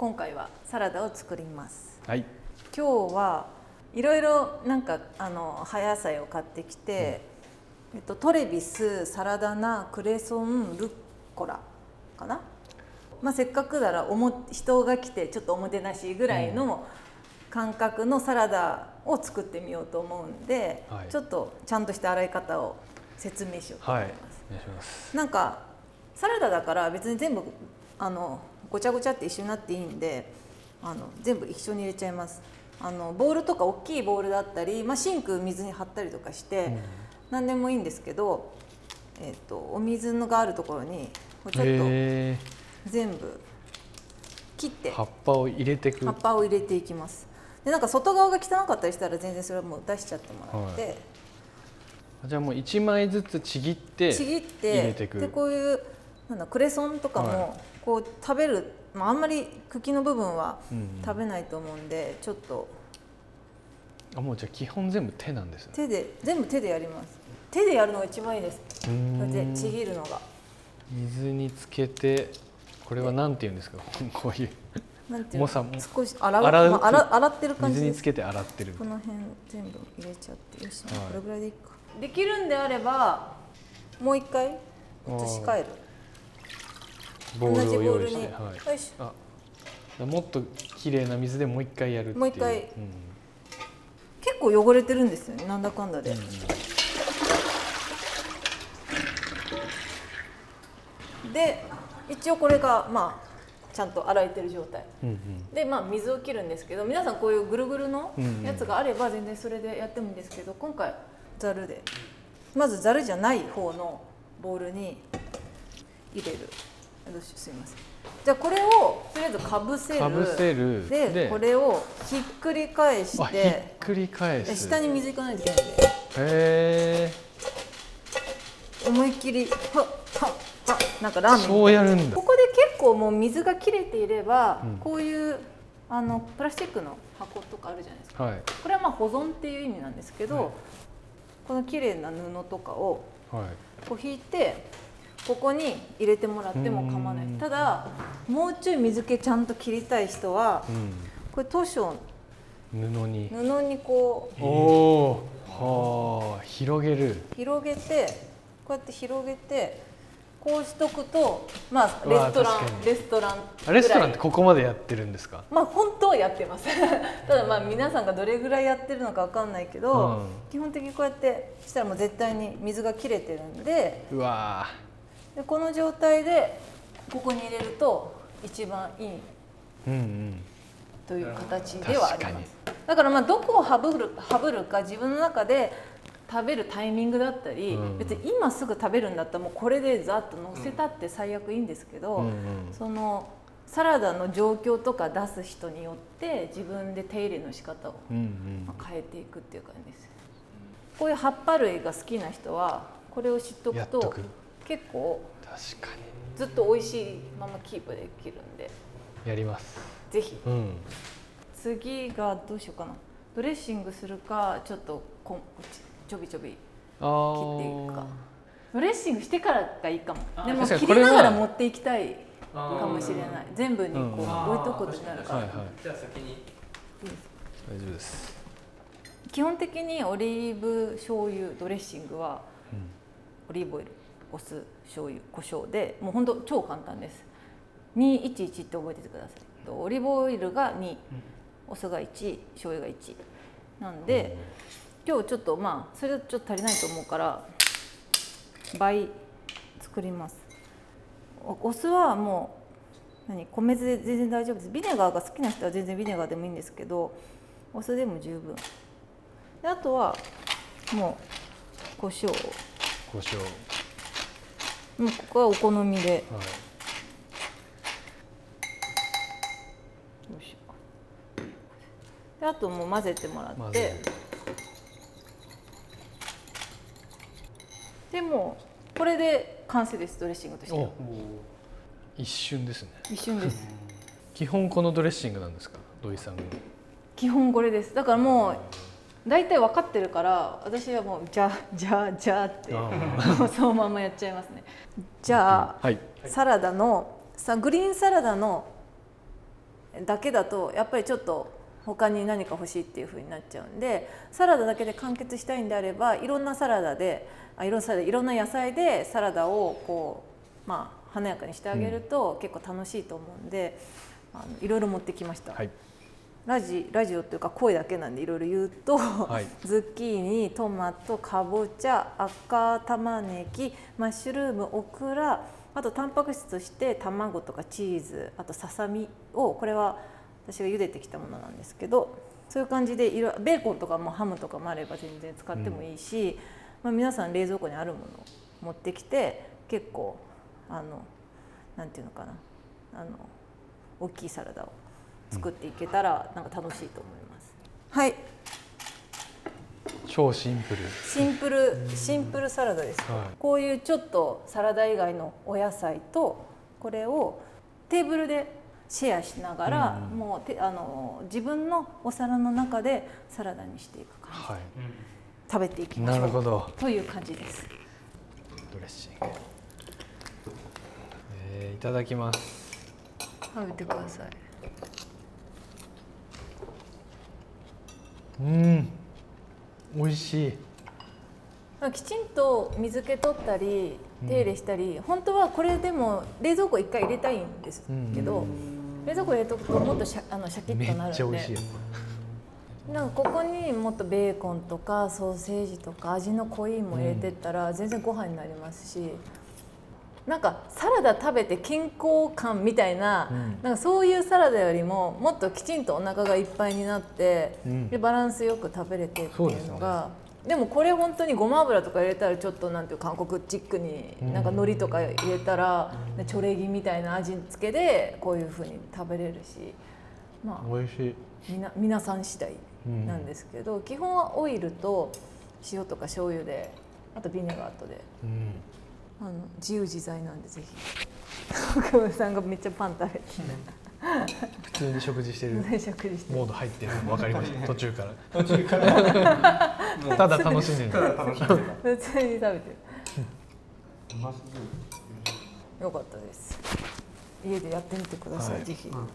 今回はサラダを作ります。はい。今日はいろいろなんかあの葉野菜を買ってきて、えっと、トレビスサラダナクレソンルッコラかな、まあ、せっかくならおも人が来てちょっとおもてなしぐらいの感覚のサラダを作ってみようと思うんで、はい。ちょっとちゃんとした洗い方を説明しようと思はいいます。お願いします。なんかサラダだから別に全部あのごちゃごちゃって一緒になっていいんであの全部一緒に入れちゃいます。あのボウルとか大きいボウルだったり、まあ、シンク水に張ったりとかして、うん。何でもいいんですけど、えっとお水のがあるところにちょっとへ全部切ってー葉っぱを入れてく。葉っぱを入れていきます。でなんか外側が汚かったりしたら全然それはもう出しちゃってもらって、じゃあもう一枚ずつちぎってちぎってでこういうなんだクレソンとかはもこう食べる、まあ、あんまり茎の部分はうん食べないと思うんでちょっと。あもうじゃあ基本全部手なんですね。手で全部手でやります。手でやるのが一番いいです。こうやってんちぎるのが。水につけてこれはなんて言うんですか？こういう。なんていう少し洗う？洗う？まあ、洗洗ってる感じ水につけて洗ってる。この辺全部入れちゃって。よし、はい。これぐらいでいいか。できるんであればもう一回移し替えるボウルを用意して、よはい。いしょ。あもっと綺麗な水でもう一回やるっていう。もう一回。うん。結構汚れてるんですよね。なんだかんだで、で一応これがまあちゃんと洗えてる状態。うんうん。でまあ水を切るんですけど皆さんこういうぐるぐるのうんうん。やつがあれば全然それでやってもいいんですけど今回ざるで。まずざるじゃない方のボウルに入れるすいません。じゃあこれをとりあえずかぶせる。かぶせる。でこれをひっくり返しあひってくり返です。へ下に水いかないといけないんでえ。思いっきりはっはっはなんかラーメンそうやるんだ。ここで結構もう水が切れていれば、うん。こういうあのプラスチックの箱とかあるじゃないですか。はい。これはまあ保存っていう意味なんですけど、はい。この綺麗な布とかをはい。こう引いてここに入れてもらっても構わない。うん。ただもうちょい水気ちゃんと切りたい人はこれ図書うん布に。布にこう。おおはあ広げる。広げてこうやって広げてこうしとくとまあレストランレストランあレストランってここまでやってるんですか？まあ本当はやってます。ただまあ皆さんがどれぐらいやってるのかわかんないけど、うん。基本的にこうやってしたらもう絶対に水が切れてるんでうわでこの状態でここに入れると一番いいという形ではあります。だからまあどこを省る省るか自分の中で食べるタイミングだったり、うん。別に今すぐ食べるんだったらもうこれでざっと乗せたって最悪いいんですけど、そのサラダの状況とか出す人によって自分で手入れの仕方をまあ変えていくっていう感じです。こういう葉っぱ類が好きな人はこれを知っとくと結構確かずっと美味しいままキープできるんで。にやります。ぜひ。うん。次がどうしようかな。ドレッシングするかちょっとこんこっちちょびちょび切っていくか。ドレッシングしてからがいいかも。あでも切りながら持っていきたいかかもしれない。全部にこううん。置いとくってなるから。はいはい。じゃあ先に大丈夫です。基本的にオリーブ醤油ドレッシングはうん。オリーブオイルお酢醤油胡椒でもうほんと超簡単です。211って覚えててください。オリーブオイルが2お酢が1醤油が1なんで今日ちょっとまあそれはちょっと足りないと思うから倍作ります。お酢はもう何米酢で全然大丈夫です。ビネガーが好きな人は全然ビネガーでもいいんですけどお酢でも十分。であとはもう胡椒。胡椒。もうここはお好みで。はい。よいしょ。であともう混ぜてもらって。でもうこれで完成ですドレッシングとして。一瞬ですね。一瞬です。基本このドレッシングなんですか？土井さんの。基本これです。だからもう大体分かってるから私はもうじゃあじゃあじゃあってそのままやっちゃいますね。じゃあ、はい。サラダのさグリーンサラダのだけだとやっぱりちょっと他に何か欲しいっていう風になっちゃうんでサラダだけで完結したいんであればいろんなサラダであいろんなサラダいろんな野菜でサラダをこうまあ華やかにしてあげると結構楽しいと思うんで、あのいろいろ持ってきました。はいラジラジオっていうか声だけなんでいろいろ言うと、はい。ズッキーニトマトかぼちゃ赤玉ねぎマッシュルームオクラあとタンパク質として卵とかチーズあとささみをこれは私が茹でてきたものなんですけどそういう感じでいろベーコンとかもハムとかもあれば全然使ってもいいし、まあ、皆さん冷蔵庫にあるものを持ってきて結構あのなんていうのかなあの大きいサラダを作っていけたらなんか楽しいと思います。はい。超シンプル。シンプルシンプルサラダです、はい。こういうちょっとサラダ以外のお野菜とこれをテーブルでシェアしながら、うん。もうてあの自分のお皿の中でサラダにしていく感じ、は食べていきいましょう。なるほど。という感じです。ドレッシング。えーいただきます。食べてくださいうん。美味しい。まあきちんと水気取ったり手入れしたり、本当はこれでも冷蔵庫一回入れたいんですけど、冷蔵庫入れとくともっとシャあのシャキめッとなるんで。っちゃ美味しい。よなんかここにもっとベーコンとかソーセージとか味の濃いも入れてったら全然ご飯になりますし、なんかサラダ食べて健康感みたいな,、うん。なんかそういうサラダよりももっときちんとお腹がいっぱいになって、うん。でバランスよく食べれてっていうのが。でもこれ本当にごま油とか入れたらちょっとなんていう韓国チックになんか海苔とか入れたら、ねチョレギみたいな味付けでこういうふうに食べれるしまあ美味しい。みな皆さん次第なんですけど、基本はオイルと塩とか醤油であとビネガーとで。うんあの自由自在なんでぜひ。奥村さんがめっちゃパン食べて普通に食事してる。モード入ってる。の分かりました。途中から。途中から。ただ楽しんでる。ただ楽しんでた普通に食べてる。うますぎるよかったです。家でやってみてください、はい。ぜひ、うん